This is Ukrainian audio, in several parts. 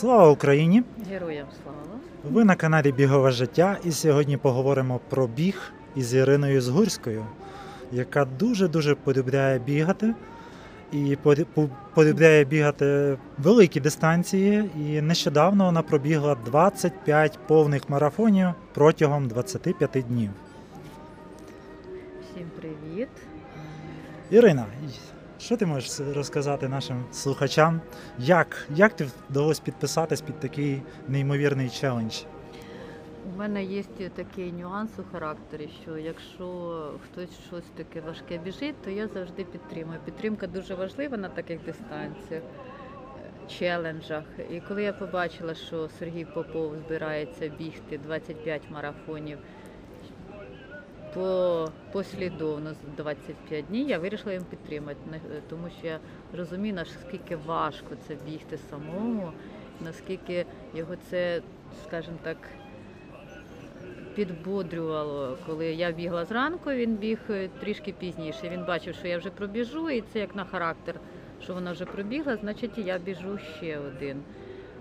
Слава Україні! Героям слава. Ви на каналі Бігове життя, і сьогодні поговоримо про біг із Іриною Згурською, яка дуже-дуже полюбляє бігати. І полюбляє бігати великі дистанції. І нещодавно вона пробігла 25 повних марафонів протягом 25 днів. Всім привіт. Ірина, що ти можеш розказати нашим слухачам? Як, як ти вдалося підписатись під такий неймовірний челендж? У мене є такий нюанс у характері, що якщо хтось щось таке важке біжить, то я завжди підтримую. Підтримка дуже важлива на таких дистанціях, челенджах. І коли я побачила, що Сергій Попов збирається бігти 25 марафонів по послідовно з 25 днів, я вирішила їм підтримати, тому що я розумію, наскільки важко це бігти самому, наскільки його це, скажімо так, підбодрювало. Коли я бігла зранку, він біг е, трішки пізніше. Він бачив, що я вже пробіжу, і це як на характер, що вона вже пробігла, значить я біжу ще один.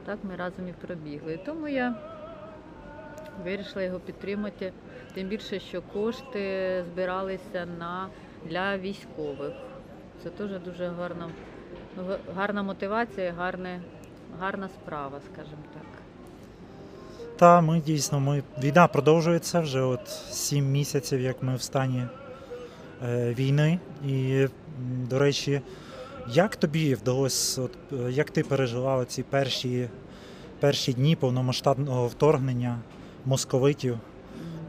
Так ми разом і пробігли. Тому я вирішила його підтримати. Тим більше, що кошти збиралися на, для військових. Це теж дуже гарна, гарна мотивація, гарне, гарна справа, скажімо так. Та ми дійсно ми війна продовжується вже от 7 місяців, як ми в стані е, війни. І, до речі, як тобі вдалося, от, е, як ти пережила ці перші, перші дні повномасштабного вторгнення московитів?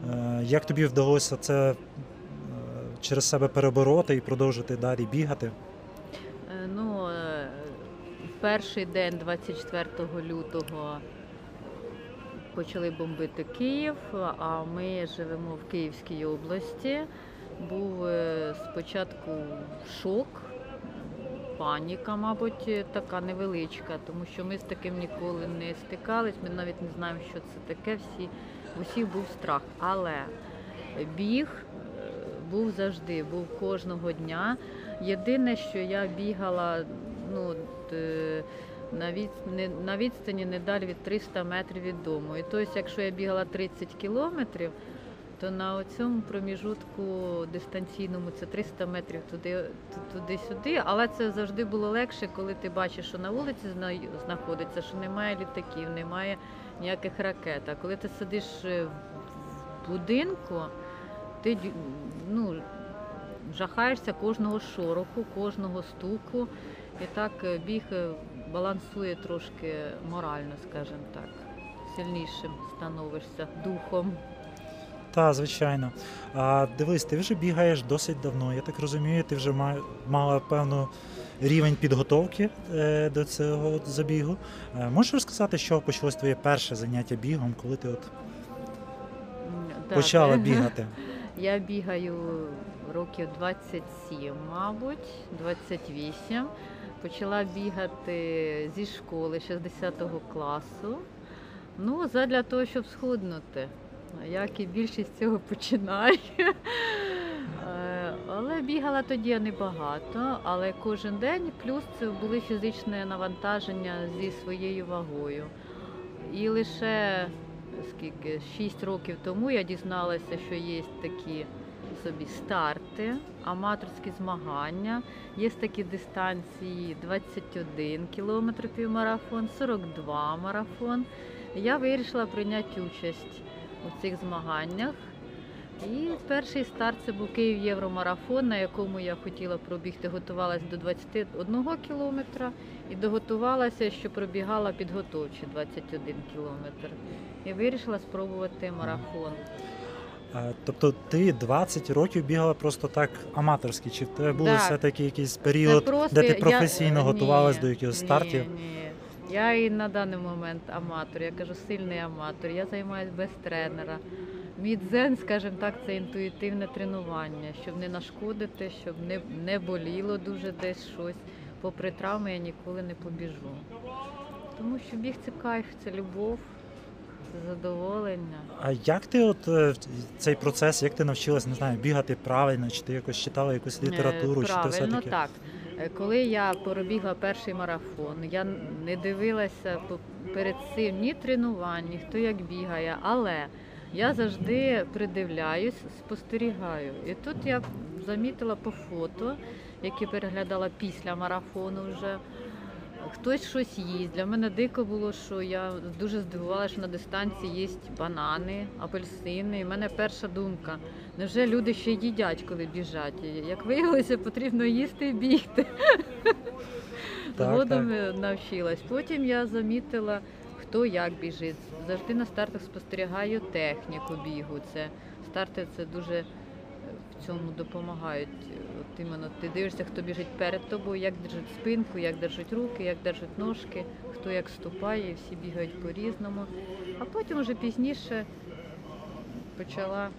Е, як тобі вдалося це е, через себе перебороти і продовжити далі бігати? Е, Ну, перший день, 24 лютого, почали бомбити Київ, а ми живемо в Київській області. Був спочатку шок, паніка, мабуть, така невеличка, тому що ми з таким ніколи не стикались, ми навіть не знаємо, що це таке. Всі, у всіх був страх. Але біг е, був завжди, був кожного дня. Єдине, що я бігала ну, е, на відстані не далі від 300 метрів від дому. І тобто, якщо я бігала 30 кілометрів, то на цьому проміжутку дистанційному це 300 метрів туди, туди-сюди, Але це завжди було легше, коли ти бачиш, що на вулиці знаходиться, що немає літаків, немає ніяких ракет. А коли ти сидиш е, в будинку, ти ну, жахаєшся кожного шороху, кожного стуку. І так е, біг е, балансує трошки морально, скажімо так. Сильнішим становишся духом. Та, звичайно. А дивись, ти вже бігаєш досить давно. Я так розумію, ти вже мала певну рівень підготовки е, до цього забігу. Е, можеш розказати, чого почалось твоє перше заняття бігом, коли ти от так. почала бігати? Я бігаю років 27, мабуть, 28. Почала бігати зі школи 60 класу. Ну, задля того, щоб схуднути. Як і більшість цього починає. Е, Але бігала тоді небагато, але кожен день плюс це були фізичне навантаження зі своєю вагою. І лише скільки 6 років тому я дізналася, що є такі собі старти, аматорські змагання. Є такі дистанції 21 кілометр півмарафон, 42 марафон. Я вирішила прийняти участь у цих змаганнях. І перший старт це був Київ Євромарафон, на якому я хотіла пробігти, готувалася до 21 кілометра і доготувалася, що пробігала підготовчі 21 кілометр. І вирішила спробувати марафон. Е, Тобто ти 20 років бігала просто так аматорськи, чи в тебе був все-таки якийсь період, просто де ти я- професійно ні, до якихось стартів? Ні, ні. Я і на даний момент аматор, я кажу сильний аматор, я займаюся без тренера. Мій дзен, скажімо так, це інтуїтивне тренування, щоб не нашкодити, щоб не, не боліло дуже десь щось. Попри травми я ніколи не побіжу. Тому що біг це кайф, це любов, це задоволення. А як ти от е, цей процес, як ти навчилась, не знаю, бігати правильно, чи ти якось читала якусь літературу, Е, чи ти все-таки? так. Е, Коли я пробігла перший марафон, я не дивилася перед цим ні тренувань, ні хто як бігає, але я завжди придивляюсь, спостерігаю. І тут я замітила по фото, які переглядала після марафону вже. Хтось щось їсть. Для мене дико було, що я дуже здивувалася, що на дистанції є банани, апельсини. І в мене перша думка: невже люди ще їдять, коли біжать? Як виявилося, потрібно їсти і бігти. Згодом навчилась. Потім я замітила, хто як біжить. Завжди на стартах спостерігаю техніку бігу. Це старти це дуже е, в цьому допомагають. От іменно ти дивишся, хто біжить перед тобою, як держить спинку, як держать руки, як держать ножки, хто як ступає, всі бігають по-різному. А потім вже пізніше почала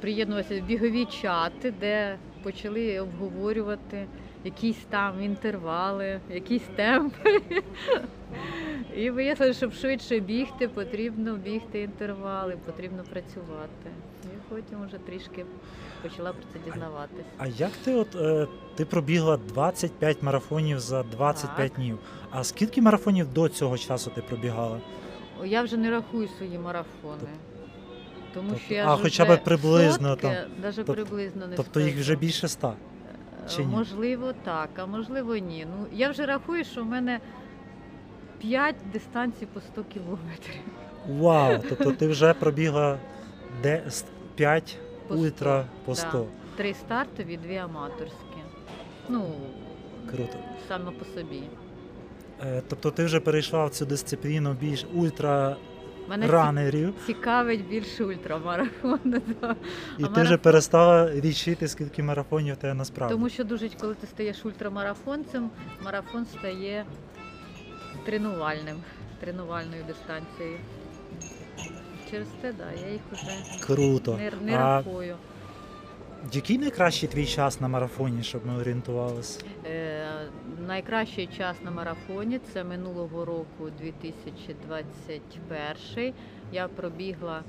приєднуватися в бігові чати, де почали обговорювати якісь там інтервали, якісь темпи. І вияснили, щоб швидше бігти, потрібно бігти інтервали, потрібно працювати. І потім вже трішки почала про це дізнаватись. А як ти от е, ти пробігла 25 марафонів за 25 днів? А скільки марафонів до цього часу ти пробігала? Я вже не рахую свої марафони. Тому Тобто- що я а хоча б приблизно сотки, там. навіть Тоб- приблизно не Тобто їх вже більше ста. чи ні? Можливо, так, а можливо, ні. Ну, я вже рахую, що в мене 5 дистанцій по 100 кілометрів. Вау! Тобто ти вже пробігла 5 По ультра 100, по да. Три стартові, дві аматорські. Ну, Круто. саме по собі. Е, Тобто ти вже перейшла в цю дисципліну більш ультра Мене ранерів, цікавить більше ультрамарафони. Да. і А ти вже марафон- перестала лічити, скільки марафонів тебе насправді. Тому що дуже, коли ти стаєш ультрамарафонцем, марафон стає тренувальним, тренувальною дистанцією. Через те, да, я їх вже Круто. не, не а рахую. який найкращий твій час на марафоні, щоб ми орієнтувалися? Е, найкращий час на марафоні це минулого року, 2021. Я пробігла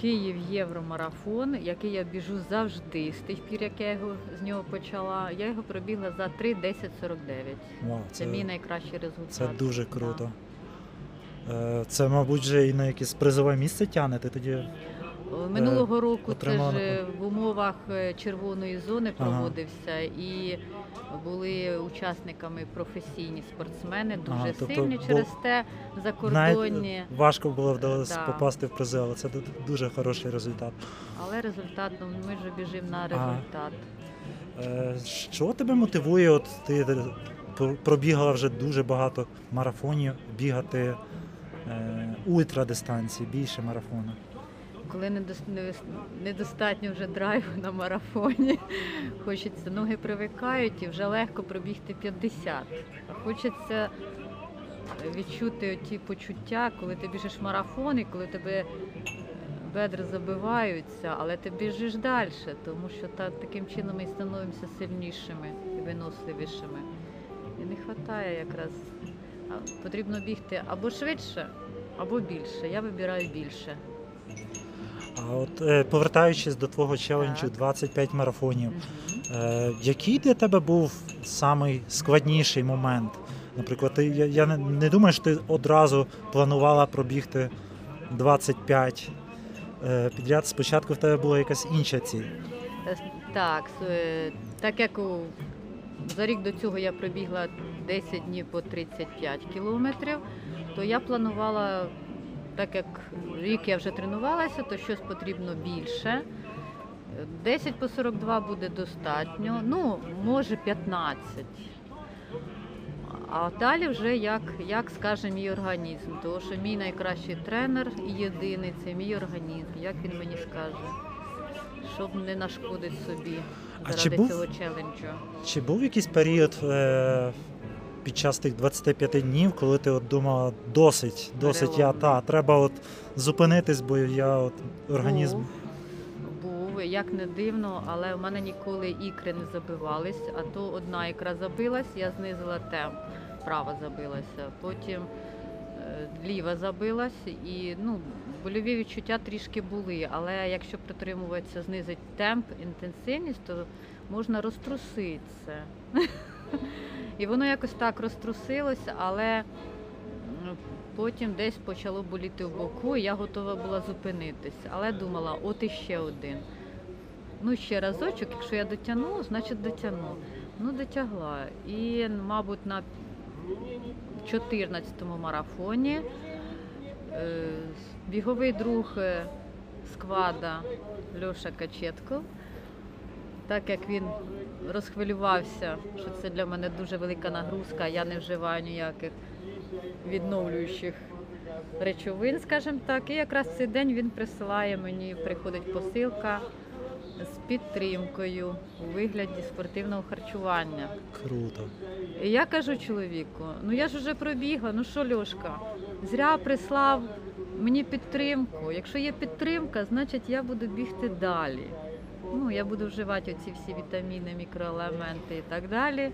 Київ Євромарафон, який я біжу завжди з тих пір, як я його з нього почала. Я його пробігла за 3.10.49. Вау, Це, мій найкращий результат. Це дуже круто. Е, Це, мабуть, вже і на якесь призове місце тягне. Ти тоді Минулого року це ж в умовах е, червоної зони Ага. проводився і були учасниками професійні спортсмени, дуже Ага, тобто сильні через те закордонні, навіть важко було вдалося Да. попасти в призи, але це дуже хороший результат. але результат, ну ми ж біжимо на результат. Е, Що тебе мотивує? От ти пробігала вже дуже багато марафонів, бігати е, ультрадистанції, більше марафону. Коли не- недостатньо вже драйву на марафоні, хочеться, ноги привикають і вже легко пробігти 50. А хочеться відчути ті почуття, коли ти біжиш марафон і коли тебе е, бедра забиваються, але ти біжиш далі, тому що та, таким чином ми становимося сильнішими і виносливішими. І не вистачає якраз. Потрібно бігти або швидше, або більше. Я вибираю більше. А от е, повертаючись до твого челенджу 25 марафонів, е, який для тебе був самий складніший момент? Наприклад, ти, я, не, думаю, що ти одразу планувала пробігти 25 е, підряд. Спочатку в тебе була якась інша ціль. Так, так як у, за рік до цього я пробігла 10 днів по 35 кілометрів, то я планувала, так як рік я вже тренувалася, то щось потрібно більше. Е, 10 по 42 буде достатньо, ну, може 15. А далі вже як, як скаже мій організм, тому що мій найкращий тренер і єдиний це мій організм, як він мені скаже, щоб не нашкодити собі А заради чи був- цього челенджу. Чи був якийсь період е, під час тих 25 днів, коли ти от думала, досить, досить я та, треба от зупинитись, бо я от організм. Був, був, як не дивно, але в мене ніколи ікри не забивались, а то одна ікра забилась, я знизила темп, права забилася, потім е, ліва забилась і ну, больові відчуття трішки були, але якщо притримуватися, знизить темп, інтенсивність, то можна розтруситися. І воно якось так розтрусилося, але потім десь почало боліти в боку, і я готова була зупинитися. Але думала, от іще один. Ну, ще разочок, якщо я дотягну, значить дотягну. Ну, дотягла. І, мабуть, на 14-му марафоні е, біговий друг е, сквада Льоша Качетков, так як він розхвилювався, що це для мене дуже велика нагрузка, я не вживаю ніяких відновлюючих речовин, скажімо так. І якраз цей день він присилає мені, приходить посилка з підтримкою у вигляді спортивного харчування. Круто. І я кажу чоловіку: ну я ж вже пробігла, ну що, Льошка, зря прислав мені підтримку. Якщо є підтримка, значить я буду бігти далі. Ну, я буду вживати оці всі вітаміни, мікроелементи і так далі.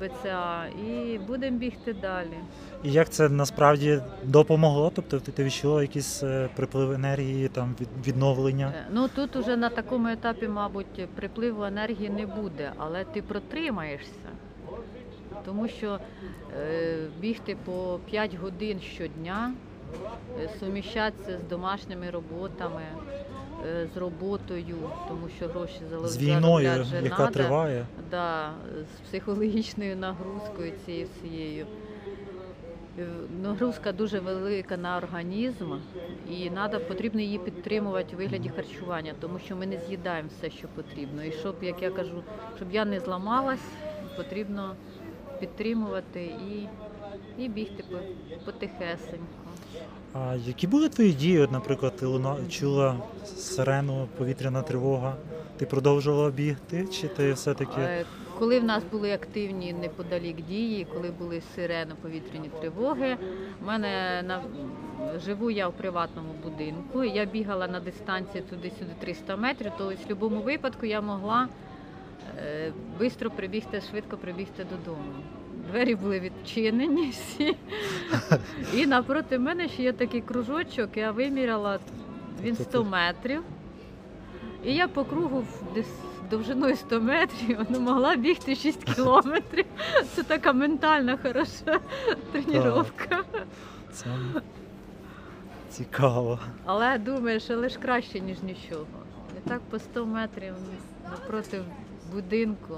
БЦА, і будемо бігти далі. І як це насправді допомогло? Тобто ти, відчула якийсь е, приплив енергії, там відновлення? Е, Ну тут уже на такому етапі, мабуть, припливу енергії не буде, але ти протримаєшся. Тому що е, бігти по 5 годин щодня, е, суміщатися з домашніми роботами, з роботою, тому що гроші за З війною, яка надо. триває. Да, з психологічною нагрузкою цією всією. Е, Нагрузка дуже велика на організм, і надо, потрібно її підтримувати у вигляді харчування, тому що ми не з'їдаємо все, що потрібно. І щоб, як я кажу, щоб я не зламалась, потрібно підтримувати і, і бігти потихесенько. А які були твої дії? От, наприклад, ти луна, чула сирену, повітряна тривога. Ти продовжувала бігти, чи ти все-таки Е, Коли в нас були активні неподалік дії, коли були сирени повітряні тривоги, в мене на живу я в приватному будинку. Я бігала на дистанції туди-сюди 300 метрів, то в будь-якому випадку я могла швидко прибігти, швидко прибігти додому. Двері були відчинені всі. І напроти мене ще є такий кружочок, я виміряла він 100 метрів. І я по кругу десь довжиною 100 метрів ну, могла бігти 6 кілометрів. Це така ментальна хороша тренування. це цікаво? Але думаєш, але ж краще, ніж нічого. І так по 100 метрів напроти будинку.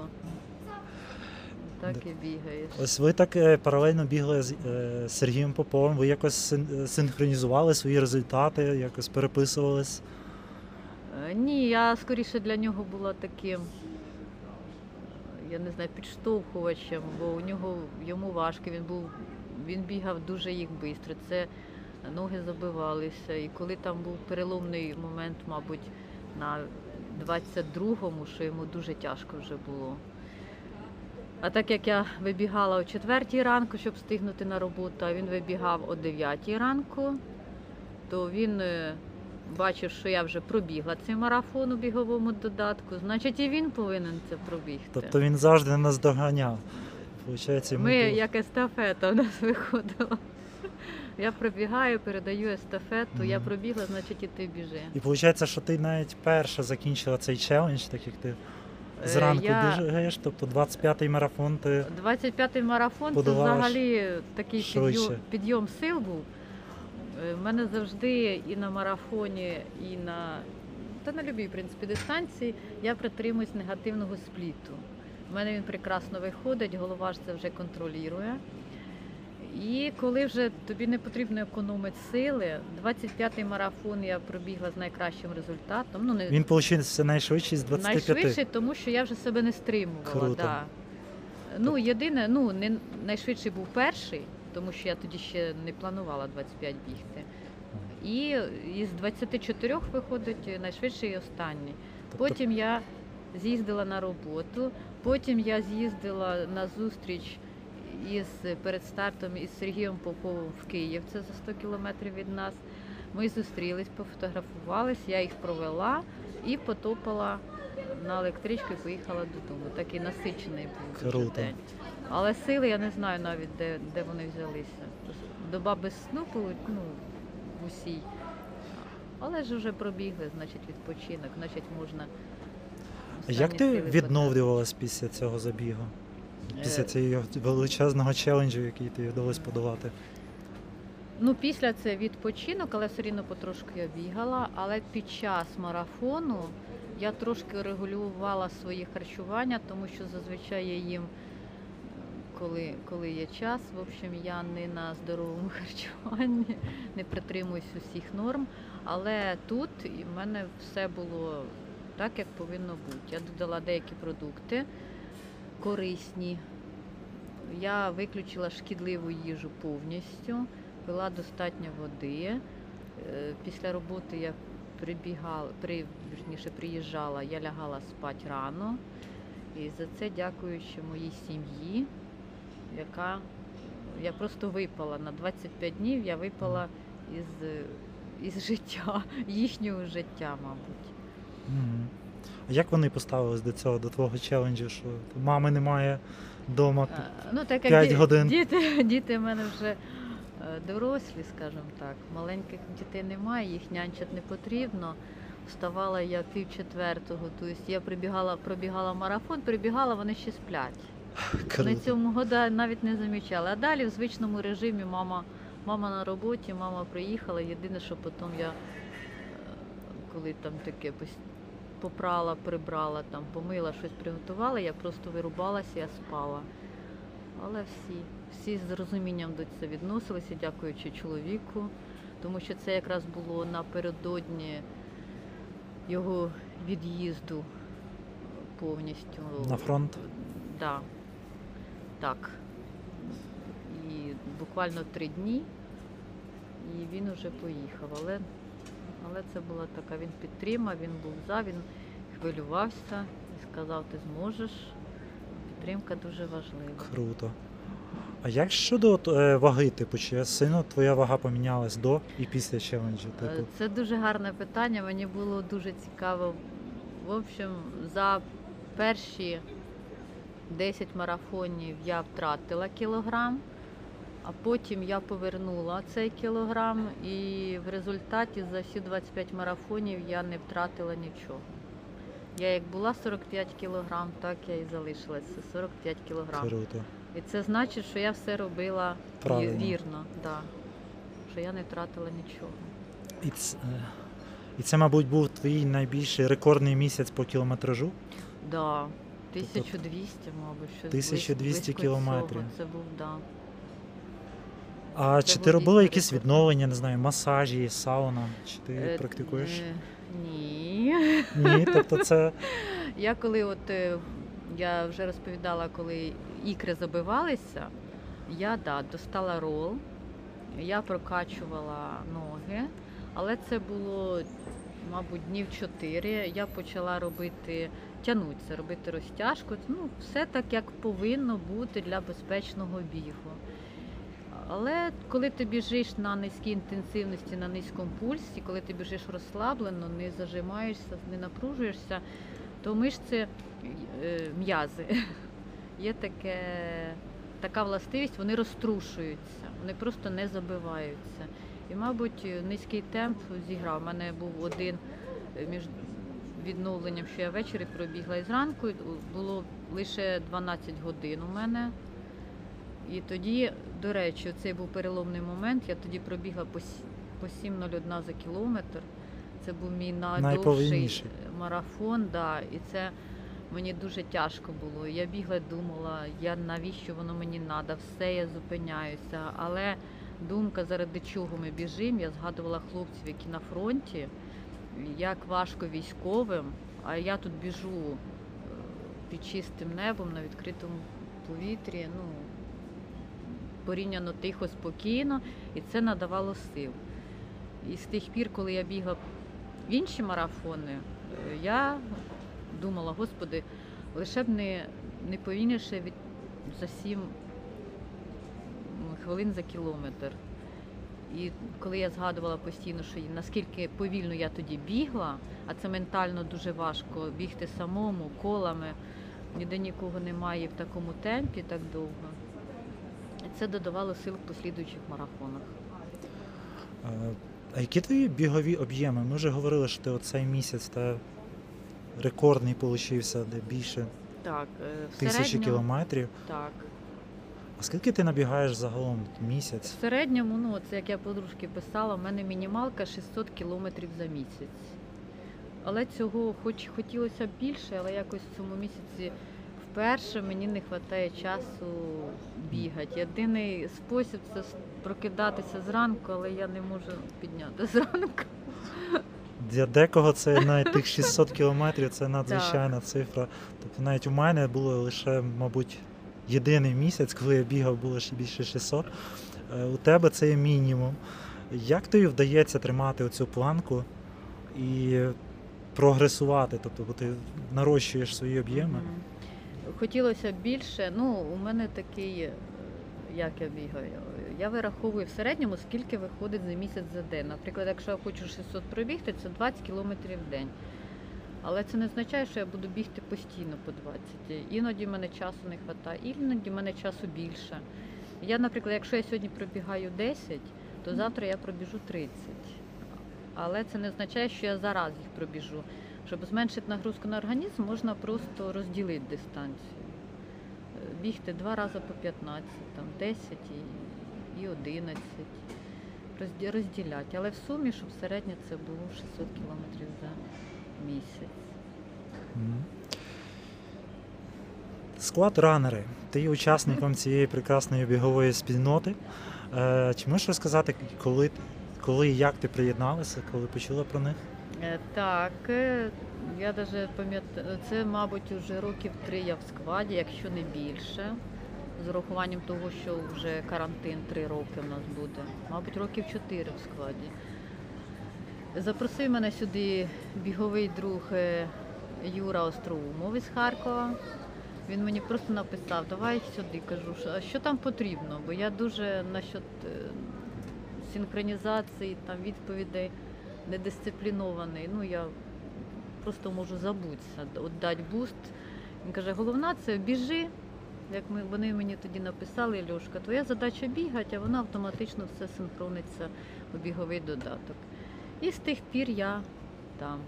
Так і бігаєш. Ось ви так е, паралельно бігли з е, Сергієм Поповим. Ви якось син- синхронізували свої результати, якось переписувались. Е, Ні, я скоріше для нього була таким, я не знаю, підштовхувачем, бо у нього йому важко. Він був він бігав дуже їх швидко. Це ноги забивалися. І коли там був переломний момент, мабуть, на 22-му, що йому дуже тяжко вже було. А так як я вибігала о 4 ранку, щоб встигнути на роботу, а він вибігав о 9 ранку, то він е, бачив, що я вже пробігла цей марафон у біговому додатку, значить і він повинен це пробігти. Тобто він завжди нас доганяв. Получається, Ми було- як естафета у нас виходила. Я пробігаю, передаю естафету, я пробігла, значить і ти біжи. І виходить, що ти навіть перша закінчила цей челендж, так як ти зранку я- біжиш, тобто 25-й марафон ти 25-й марафон це взагалі такий швидше. підйом, сил був. У мене завжди і на марафоні, і на та на любій в принципі дистанції я притримуюсь негативного спліту. У мене він прекрасно виходить, голова ж це вже контролює. І коли вже тобі не потрібно економити сили, 25-й марафон я пробігла з найкращим результатом. Ну, не він получився найшвидший з 25. Найшвидше, тому що я вже себе не стримувала. Круто. Да. Ну, єдине, ну, не найшвидший був перший, тому що я тоді ще не планувала 25 бігти. І із 24 виходить найшвидший і останній. Тобто Потім я з'їздила на роботу, потім я з'їздила на зустріч із перед стартом із Сергієм Поповим в Київ, це за 100 кілометрів від нас. Ми зустрілись, пофотографувались, я їх провела і потопала на електричку і поїхала додому. Такий насичений був Круто. день. Але сили я не знаю навіть, де, де вони взялися. Доба без сну ну, в усій. Але ж вже пробігли, значить відпочинок, значить можна. Як ти відновлювалась після цього забігу? Після Е. цього величезного челенджу, який тобі вдалося подолати. Ну, після це відпочинок, але все рівно потрошки я бігала. Але під час марафону я трошки регулювала своє харчування, тому що зазвичай я їм, коли, коли є час. В общем, я не на здоровому харчуванні, не притримуюсь усіх норм. Але тут в мене все було так, як повинно бути. Я додала деякі продукти корисні. Я виключила шкідливу їжу повністю пила достатньо води. Е, Після роботи я прибігала, при, вірніше, приїжджала, я лягала спати рано. І за це дякуючи моїй сім'ї, яка я просто випала на 25 днів, я випала із, із життя, їхнього життя, мабуть. Мгм. А як вони поставились до цього, до твого челенджу, що мами немає вдома? Е, Ну, так як годин. Діти, діти в мене вже е, дорослі, скажімо так. Маленьких дітей немає, їх нянчать не потрібно. Вставала я пів четвертого, тобто я прибігала, пробігала марафон, прибігала, вони ще сплять. На цьому года навіть не замічала. А далі в звичному режимі мама, мама на роботі, мама приїхала. Єдине, що потім я, е, коли там таке попрала, прибрала, там, помила, щось приготувала, я просто вирубалася, я спала. Але всі, всі з розумінням до цього відносилися, дякуючи чоловіку, тому що це якраз було напередодні його від'їзду повністю На фронт? Да. Так. І буквально три дні, і він уже поїхав. Але, але це була така, він підтримав, він був за, він хвилювався і сказав, ти зможеш. Підтримка дуже важлива. Круто. А як щодо е, ваги, типу, чи сильно твоя вага помінялась до і після челенджу? Е, Типу? Це дуже гарне питання. Мені було дуже цікаво. В общем, за перші 10 марафонів я втратила кілограм, а потім я повернула цей кілограм, і в результаті за всі 25 марафонів я не втратила нічого. Я як була 45 кілограм, так я і залишилася 45 кілограм. Круто. І це значить, що я все робила Правильно. вірно, да. що я не втратила нічого. І це, і це, мабуть, був твій найбільший рекордний місяць по кілометражу? Так, Да, 1200, мабуть, щось 1200 близько- кілометрів. цього. Це був, да. А чи ти робила якісь відновлення, не знаю, масажі, сауна? Чи ти Е, практикуєш? е, Ні. Ні, тобто це Я коли от е, я вже розповідала, коли ікри забивалися, я да, достала рол, я прокачувала ноги, але це було, мабуть, днів чотири. Я почала робити, тягнутися, робити розтяжку. Ну, все так, як повинно бути для безпечного бігу. Але коли ти біжиш на низькій інтенсивності, на низькому пульсі, коли ти біжиш розслаблено, не зажимаєшся, не напружуєшся, то мишці е, м'язи. Є таке, така властивість, вони розтрушуються, вони просто не забиваються. І, мабуть, низький темп зіграв. У мене був один е, між відновленням, що я ввечері пробігла і зранку було лише 12 годин у мене. І тоді, до речі, цей був переломний момент. Я тоді пробігла по сі- по 7.01 за кілометр. Це був мій найдовший марафон, да, і це мені дуже тяжко було. Я бігла, думала, я навіщо воно мені треба, все я зупиняюся. Але думка, заради чого ми біжимо, я згадувала хлопців, які на фронті, як важко військовим, а я тут біжу е, під чистим небом на відкритому повітрі. Ну, порівняно тихо, спокійно, і це надавало сил. І з тих пір, коли я бігла в інші марафони, е, я думала, господи, лише б не, не повільніше від за 7 хвилин за кілометр. І коли я згадувала постійно, що наскільки повільно я тоді бігла, а це ментально дуже важко бігти самому, колами, ніде нікого немає в такому темпі так довго. Це додавало сил в послідуючих марафонах. А які твої бігові об'єми? Ми вже говорили, що ти оцей місяць та рекордний получився, де більше Так, е, Тисячі середньому, кілометрів. Так. А скільки ти набігаєш загалом місяць? В середньому, ну це як я подружки писала, в мене мінімалка 600 кілометрів за місяць. Але цього хоч хотілося б більше, але якось в цьому місяці вперше мені не вистачає часу бігати. Єдиний спосіб це прокидатися зранку, але я не можу підняти зранку. Для декого це навіть тих 600 кілометрів це надзвичайна цифра. Тобто навіть у мене було лише, мабуть, єдиний місяць, коли я бігав, було ще більше 600. Е, У тебе це є мінімум. Як тобі вдається тримати оцю планку і прогресувати? Тобто, бо ти нарощуєш свої об'єми. Хотілося б більше. Ну, у мене такий, е, як я бігаю. Я вираховую в середньому, скільки виходить за місяць за день. Наприклад, якщо я хочу 600 пробігти, це 20 кілометрів в день. Але це не означає, що я буду бігти постійно по 20. Іноді в мене часу не вистачає, іноді в мене часу більше. Я, наприклад, якщо я сьогодні пробігаю 10, то завтра я пробіжу 30. Але це не означає, що я зараз їх пробіжу. Щоб зменшити нагрузку на організм, можна просто розділити дистанцію. Е, Бігти два рази по 15, там 10 і, і 11. Розді- Розділяти. Але в сумі, щоб середньо це було 600 кілометрів за місяць. Склад ранери. Ти є учасником цієї прекрасної бігової спільноти. Е, Чи можеш розказати, коли, коли і як ти приєдналася, коли почула про них? Е, Так, е, я навіть пам'ятаю, це, мабуть, вже років три я в складі, якщо не більше. З урахуванням того, що вже карантин три роки в нас буде. Мабуть, років чотири в складі. Запросив мене сюди біговий друг е, Юра Остроумов із Харкова. Він мені просто написав, давай сюди кажу, що, там потрібно, бо я дуже насчет синхронізації, там відповідей недисциплінований. Ну я просто можу забутися, дати буст. Він каже, головна це біжи. Як ми, вони мені тоді написали, Льошка, твоя задача бігати, а вона автоматично все синхрониться у біговий додаток. І з тих пір я там.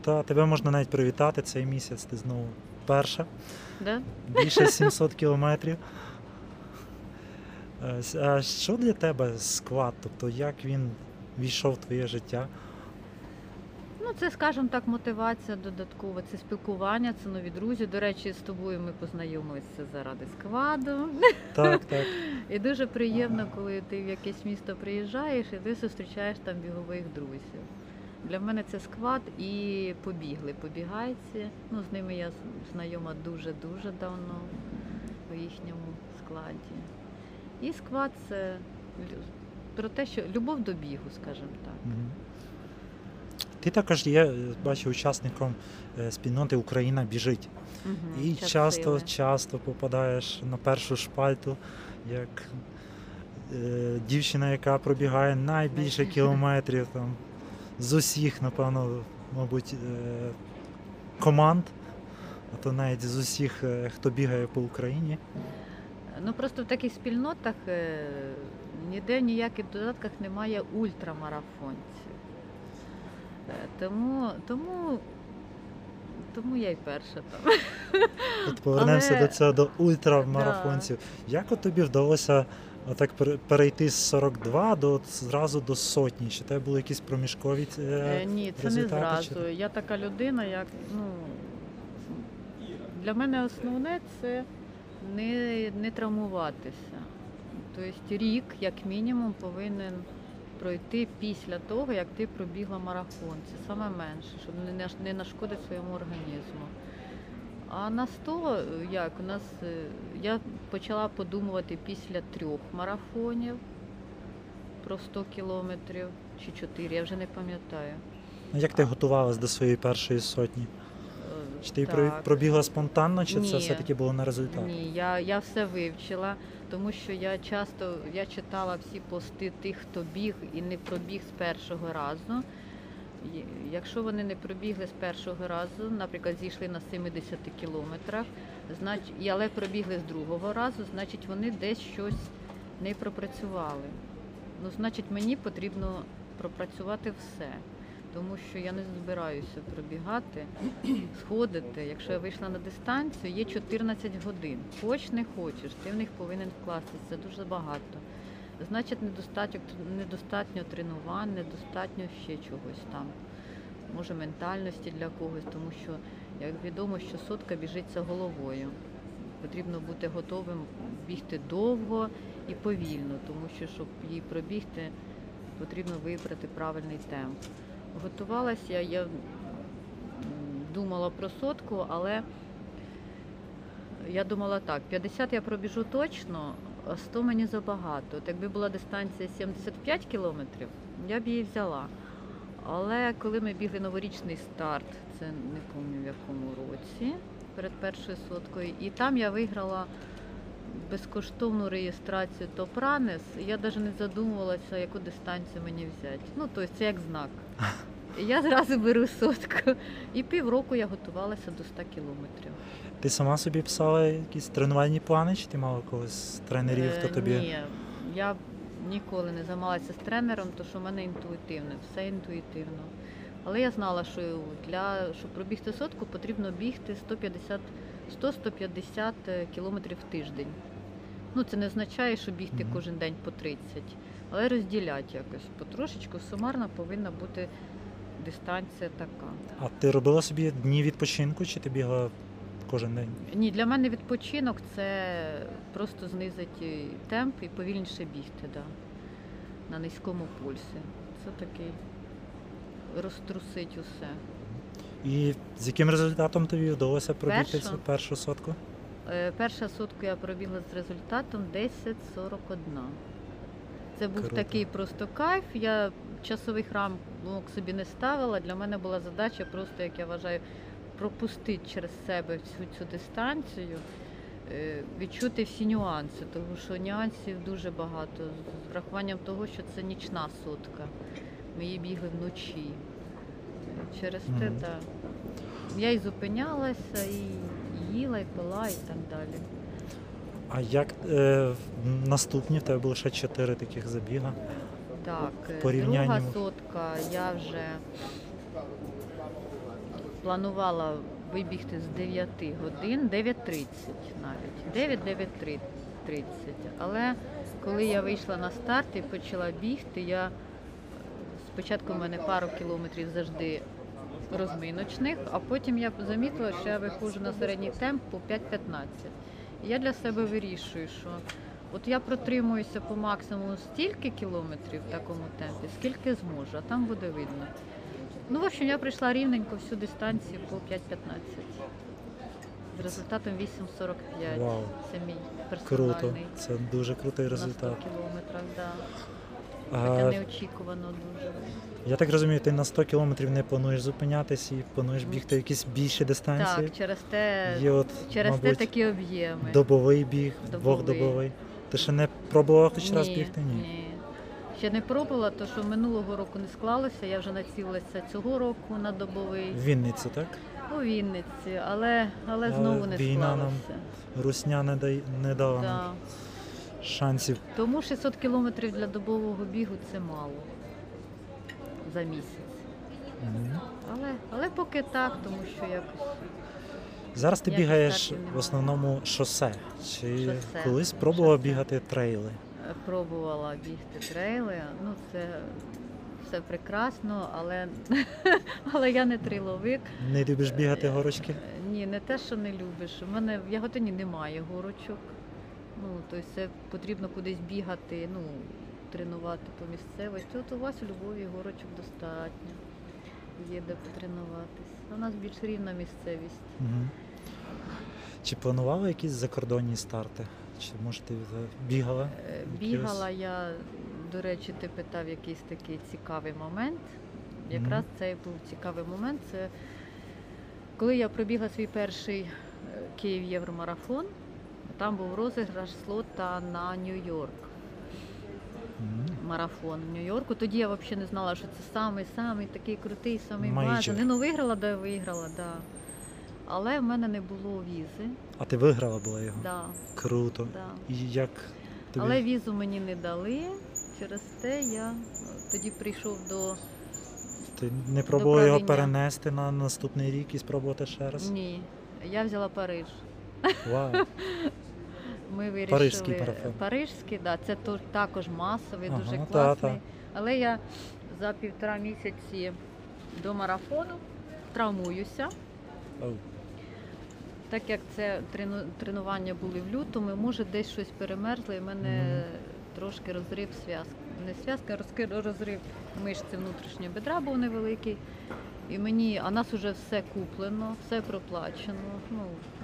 Та тебе можна навіть привітати цей місяць. Ти знову перша. Да? Більше 700 кілометрів. Е, А що для тебе склад? Тобто, як він війшов в твоє життя? Ну, це, скажімо так, мотивація додаткова, це спілкування, це нові друзі. До речі, з тобою ми познайомилися заради складу. Так, так. І дуже приємно, коли ти в якесь місто приїжджаєш і ти зустрічаєш там бігових друзів. Для мене це сквад і побігли. Побігайці. Ну, з ними я знайома дуже-дуже давно у їхньому складі. І сквад це про те, що любов до бігу, скажімо так. Ти також є, е, бачу, учасником е, спільноти Україна біжить. Мгм, І часто, часто попадаєш на першу шпальту, як е, дівчина, яка пробігає найбільше кілометрів там, з усіх, напевно, мабуть, е, команд, а то навіть з усіх, е, хто бігає по Україні. Ну просто в таких спільнотах е, ніде в ніяких додатках немає ультрамарафонців. Е, Тому, тому, тому я й перша там. От повернемося Але- до цього до ультрамарафонців. Як от тобі вдалося пере- перейти з 42 до зразу до сотні? Чи тебе були якісь проміжкові е, Е, Ні, це не результати, чи- зразу. Я така людина, як ну для мене основне це не, не травмуватися. Тобто рік, як мінімум, повинен пройти після того, як ти пробігла марафон. Це саме менше, щоб не, не нашкодити своєму організму. А на 100, е, як у нас е, я почала подумувати після трьох марафонів про 100 кілометрів чи 4, я вже не пам'ятаю. Ну, Як ти готувалась до своєї першої сотні? Чи ти так. пробігла спонтанно, чи Ні. це все-таки було на результат? Ні, я, я все вивчила, тому що я часто я читала всі пости тих, хто біг і не пробіг з першого разу. Якщо вони не пробігли з першого разу, наприклад, зійшли на 70 кілометрах, значить, але пробігли з другого разу, значить вони десь щось не пропрацювали. Ну, значить, мені потрібно пропрацювати все. Тому що я не збираюся пробігати, сходити. Якщо я вийшла на дистанцію, є 14 годин. Хоч не хочеш, ти в них повинен вкластися. Це дуже багато. Значить, недостатньо, недостатньо тренувань, недостатньо ще чогось там. Може, ментальності для когось, тому що, як відомо, що сотка біжиться головою. Потрібно бути готовим бігти довго і повільно, тому що, щоб її пробігти, потрібно вибрати правильний темп. Готувалася я, думала про сотку, але я думала так, 50 я пробіжу точно, а 100 мені забагато. От якби була дистанція 75 кілометрів, я б її взяла. Але коли ми бігли новорічний старт, це не пам'ятаю в якому році, перед першою соткою, і там я виграла безкоштовну реєстрацію Топранес. Я навіть не задумувалася, яку дистанцію мені взяти. Ну, тобто це як знак. Я зразу беру сотку. І півроку я готувалася до 100 кілометрів. Ти сама собі писала якісь тренувальні плани, чи ти мала когось тренерів, хто Е, тобі. Ні, я ніколи не займалася з тренером, тому що в мене інтуїтивне, все інтуїтивно. Але я знала, що для щоб пробігти сотку, потрібно бігти 150 100-150 кілометрів в тиждень. Ну, це не означає, що бігти кожен день по 30, але розділяти якось потрошечку. Сумарно повинна бути дистанція така. А ти робила собі дні відпочинку, чи ти бігала кожен день? Ні, для мене відпочинок це просто знизити темп і повільніше бігти, да, на низькому пульсі. Це такий розтрусить усе. І з яким результатом тобі вдалося пробігти Першу? цю першу сотку? Е, Перша сотку я пробігла з результатом 10.41. Це був Круто. такий просто кайф. Я часових рамок собі не ставила. Для мене була задача просто, як я вважаю, пропустити через себе всю цю дистанцію, е, відчути всі нюанси, тому що нюансів дуже багато. З врахуванням того, що це нічна сотка. Ми її бігли вночі. Через те, Мгм. так. Я і зупинялася, і їла, і пила, і так далі. А як е, наступні в тебе було ще чотири таких забіга? Так, е, порівнянні друга сотка я вже планувала вибігти з 9 годин, 9.30 навіть. 9-9.30. Але коли я вийшла на старт і почала бігти, я спочатку в мене пару кілометрів завжди розминочних, а потім я замітила, що я виходжу на середній темп по 5.15. І я для себе вирішую, що от я протримуюся по максимуму стільки кілометрів в такому темпі, скільки зможу, а там буде видно. Ну, в общем, я прийшла рівненько всю дистанцію по 5.15. З результатом 8.45. Вау, Це мій персональний. круто. Це дуже крутий На 100 результат. кілометрах, да. Хоча неочікувано дуже. я так розумію, ти на 100 кілометрів не плануєш зупинятись і плануєш бігти якісь більші дистанції. Так, через те, Є от, через мабуть, те такі об'єми. добовий біг, Добовий. двохдобовий. Ти ще не пробувала хоч раз Ні, бігти? Ні. Ні. Ще не пробувала, то що минулого року не склалося. Я вже націлилася цього року на добовий В Вінниці, так? у Вінниці, але, але Але знову не війна нам склалося. Русня не, дай, не дала нам Да. Шансів. Тому 600 кілометрів для добового бігу це мало за місяць. Мгм. Але, але поки так, тому що якось Зараз ти бігаєш в основному шосе. Чи Шосе. колись пробувала Шосе. бігати трейли? е, пробувала бігти трейли. Ну, це все прекрасно, але, але я не триловик. Не любиш бігати горочки? Е, Ні, не те, що не любиш. У мене в Яготині немає горочок. Ну, тобто це потрібно кудись бігати, ну, тренувати по місцевості. От у вас у Львові горочок достатньо. Є де потренуватись. У нас більш рівна місцевість. Угу. Чи планувала якісь закордонні старти? Чи може ти бігала? Е, Бігала я, до речі, ти питав якийсь такий цікавий момент. Якраз цей був цікавий момент. Це коли я пробігла свій перший е, Київ Євромарафон, там був розіграш слота на Нью-Йорк. Марафон в Нью-Йорку. Тоді я взагалі не знала, що це самий самий такий крутий, самий бажаний. Ну виграла, да виграла, да. Але в мене не було візи. А ти виграла була його? Да, Круто. да. І як тобі? Але візу мені не дали. Через те я е, тоді прийшов до Ти не пробувала його перенести на наступний рік і спробувати ще раз? Ні. Я взяла Париж. Вау. Ми вирішили Паризький марафон. Парижський, да, це то- також масовий, Ага, дуже та, класний. та. Але я за півтора місяці до марафону травмуюся. Оу. Так як це трену- тренування були в лютому, може десь щось перемерзло, і в мене Мгм. трошки розрив зв'язки. Не зв'язки, а розрив мишці внутрішнього бедра був невеликий. І мені, а нас вже все куплено, все проплачено ну,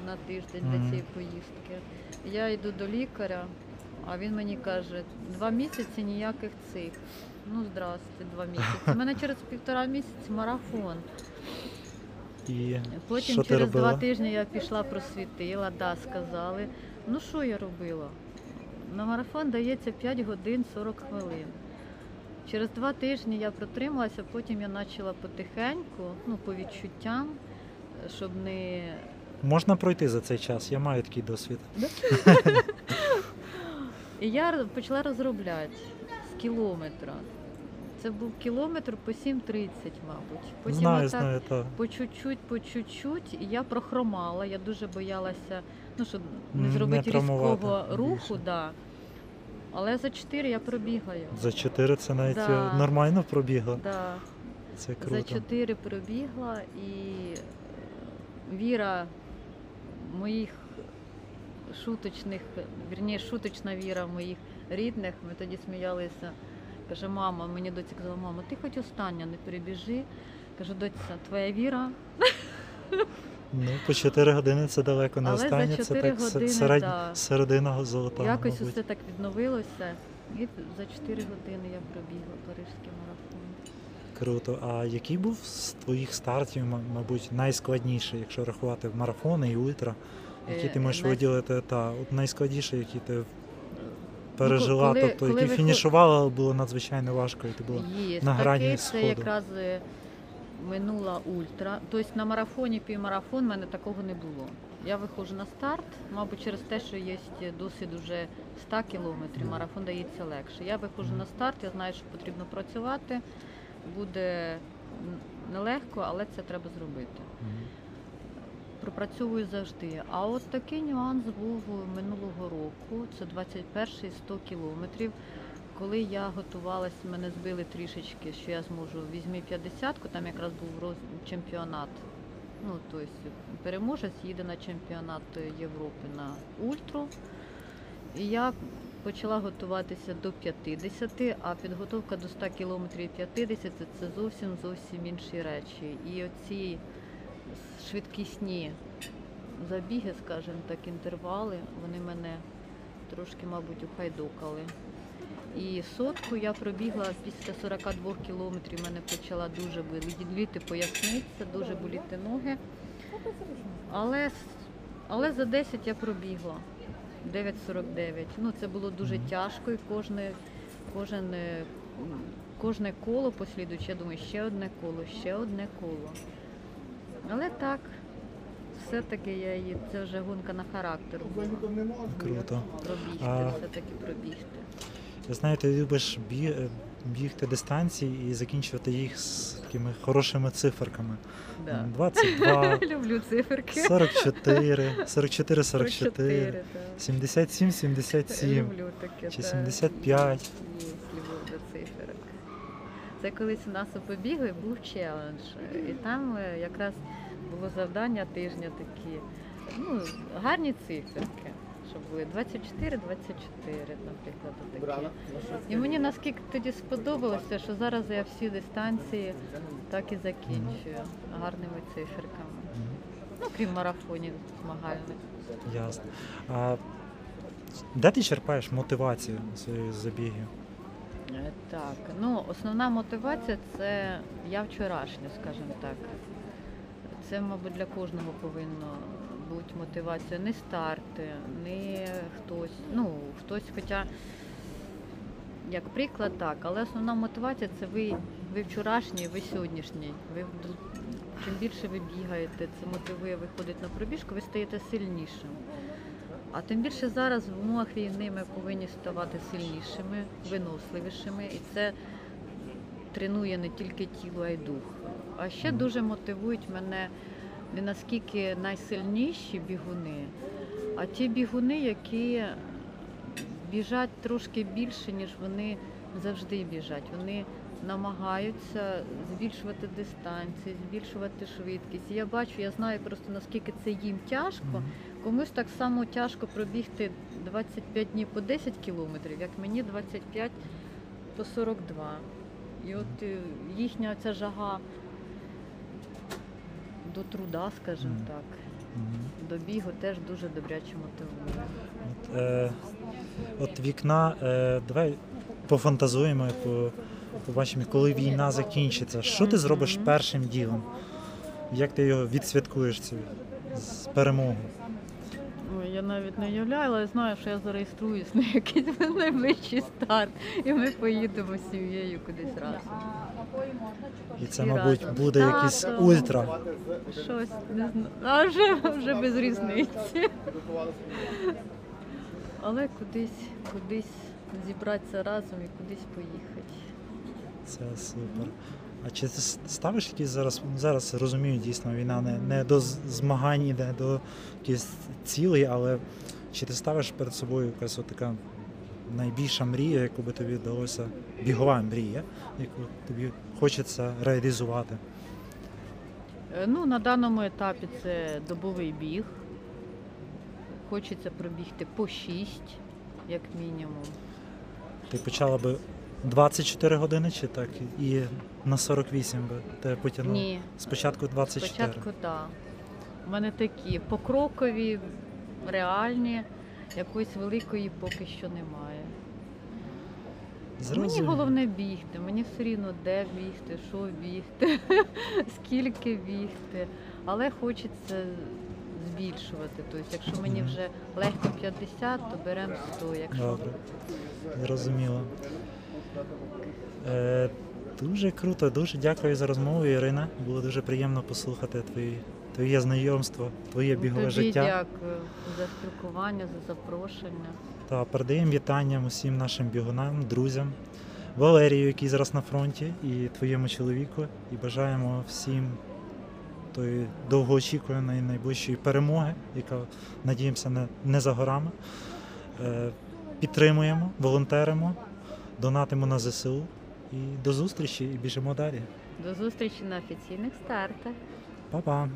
на тиждень Мгм. для цієї поїздки. Я йду до лікаря, а він мені каже, два місяці ніяких цих. Ну, здрасте, два місяці. У мене через півтора місяці марафон. І Потім що ти через робила? два тижні я пішла просвітила, да, сказали. Ну що я робила? На марафон дається 5 годин 40 хвилин. Через два тижні я протрималася, потім я почала потихеньку, ну, по відчуттям, щоб не. Можна пройти за цей час, я маю такий досвід. І я почала розробляти з кілометра. Це був кілометр по 7.30, мабуть. Потім знаю, отак знаю, то. по чуть-чуть, по чуть-чуть, і я прохромала. Я дуже боялася, ну щоб не не зробити травмувати різкого руху, да. Але за 4 я пробігла його. За 4 це навіть Да. е, нормально пробігло. Да. Це За круто. 4 пробігла і віра моїх шуточних, вірніше, шуточна віра моїх рідних. Ми тоді сміялися. Каже, мама, мені доці казала, мама, ти хоч остання не перебіжи. Кажу, доця, твоя віра Ну, по 4 години це далеко не Але за останнє, це так се- години, середнь- да. середина золота. Якось мабуть. усе так відновилося. І за 4 години я пробігла парижський марафон. Круто. А який був з твоїх стартів, мабуть, найскладніший, якщо рахувати в марафони і ультра? Які Е, ти можеш най- виділити, та от найскладніше, які ти пережила, коли- тобто коли які ви фінішувала, але було надзвичайно важко, і ти була. Є на грані таке, сходу. це якраз е, минула ультра. Тобто на марафоні півмарафон в мене такого не було. Я виходжу на старт, мабуть, через те, що є досвід уже 100 кілометрів, марафон дається легше. Я виходжу на старт, я знаю, що потрібно працювати. Буде нелегко, але це треба зробити. Пропрацьовую завжди. А от такий нюанс був минулого року. Це 21-й 100 кілометрів. Коли я готувалась, мене збили трішечки, що я зможу візьми 50-ку, там якраз був роз... чемпіонат. Ну, тобто переможець їде на чемпіонат Європи на ультру. І я почала готуватися до 50, а підготовка до 100 кілометрів і 50 це зовсім зовсім інші речі. І оці швидкісні забіги, скажімо так, інтервали, вони мене трошки, мабуть, ухайдукали. І сотку я пробігла після 42 кілометрів, мене почала дуже боліти поясниця, дуже боліти ноги. Але, але за 10 я пробігла. 9.49. Ну, це було дуже тяжко, і кожне, кожен, е, кожне коло послідуючи, я думаю, ще одне коло, ще одне коло. Але так, все-таки я її, це вже гонка на характер. була. Круто. Пробігти, А- все-таки пробігти. Знаєте, любиш бі... бігти дистанції і закінчувати їх з такими хорошими циферками. Да. 22, Люблю циферки. 44, 44, 44, 44, так. 77, 77 Люблю таке. чи так. 75. Є любов до циферок. Це колись у нас у побігли був челендж. І там е, якраз було завдання тижня такі. Ну, гарні циферки, щоб були 24, 24, наприклад, такі. І мені наскільки тоді сподобалося, що зараз я всі дистанції так і закінчую гарними циферками. Ну, крім марафонів змагальних. Ясно. А де ти черпаєш мотивацію своїх забігів? Е, Так, ну основна мотивація це я вчорашня, скажімо так. Це, мабуть, для кожного повинно бути мотивація. Не старти, не хтось. Ну, хтось, хоча, як приклад, так, але основна мотивація це ви, ви вчорашній, ви сьогоднішній. Ви чим більше ви бігаєте, це мотивує виходити на пробіжку, ви стаєте сильнішим. А тим більше зараз в умовах війни ми повинні ставати сильнішими, виносливішими. І це тренує не тільки тіло, а й дух. А ще дуже мотивують мене не наскільки найсильніші бігуни, а ті бігуни, які біжать трошки більше, ніж вони завжди біжать. Вони намагаються збільшувати дистанції, збільшувати швидкість. І Я бачу, я знаю просто наскільки це їм тяжко. Комусь так само тяжко пробігти 25 днів по 10 кілометрів, як мені 25 по 42. І от е, їхня ця жага до труда, скажімо Мгм. так, Мгм. до бігу теж дуже добряче мотивує. От, е, от вікна, е, давай пофантазуємо, по, побачимо, коли війна закінчиться. Що ти зробиш першим ділом? Як ти його відсвяткуєш цю з перемогу? Я навіть не уявляю, але я знаю, що я зареєструюсь на якийсь найближчий старт, і ми поїдемо з сім'єю кудись разом. І це, мабуть, буде якийсь Тато. ультра. Щось не знаю. А вже, вже без різниці. Але кудись, кудись зібратися разом і кудись поїхати. Це супер. А чи ти с- ставиш якісь зараз, зараз розумію, дійсно, війна не, не до з- змагань іде, до якихось цілей, але чи ти ставиш перед собою якась от така найбільша мрія, яку би тобі вдалося, бігова мрія, яку тобі хочеться реалізувати? Е, Ну, на даному етапі це добовий біг. Хочеться пробігти по 6, як мінімум. Ти почала би 24 години чи так? І на 48 би тебе потягнуло? Ні, Спочатку 24. спочатку так. У мене такі покрокові, реальні, якоїсь великої поки що немає. Мені головне бігти. Мені все рівно де бігти, що бігти, скільки бігти. Але хочеться збільшувати. Тобто, якщо мені вже легко 50, то беремо 100. Якщо Добре, зрозуміло. Е, дуже круто, дуже дякую за розмову, Ірина. Було дуже приємно послухати твої, твоє знайомство, твоє бігове тобі життя. дякую за спілкування, за запрошення. Та передаємо вітання усім нашим бігунам, друзям, Валерію, який зараз на фронті, і твоєму чоловіку. І бажаємо всім тої довгоочікуваної найближчої перемоги, яка надіємося не, не за горами. Е, підтримуємо, волонтеримо, донатимо на ЗСУ. І до зустрічі і біжимо далі. До зустрічі на офіційних стартах. Па-па!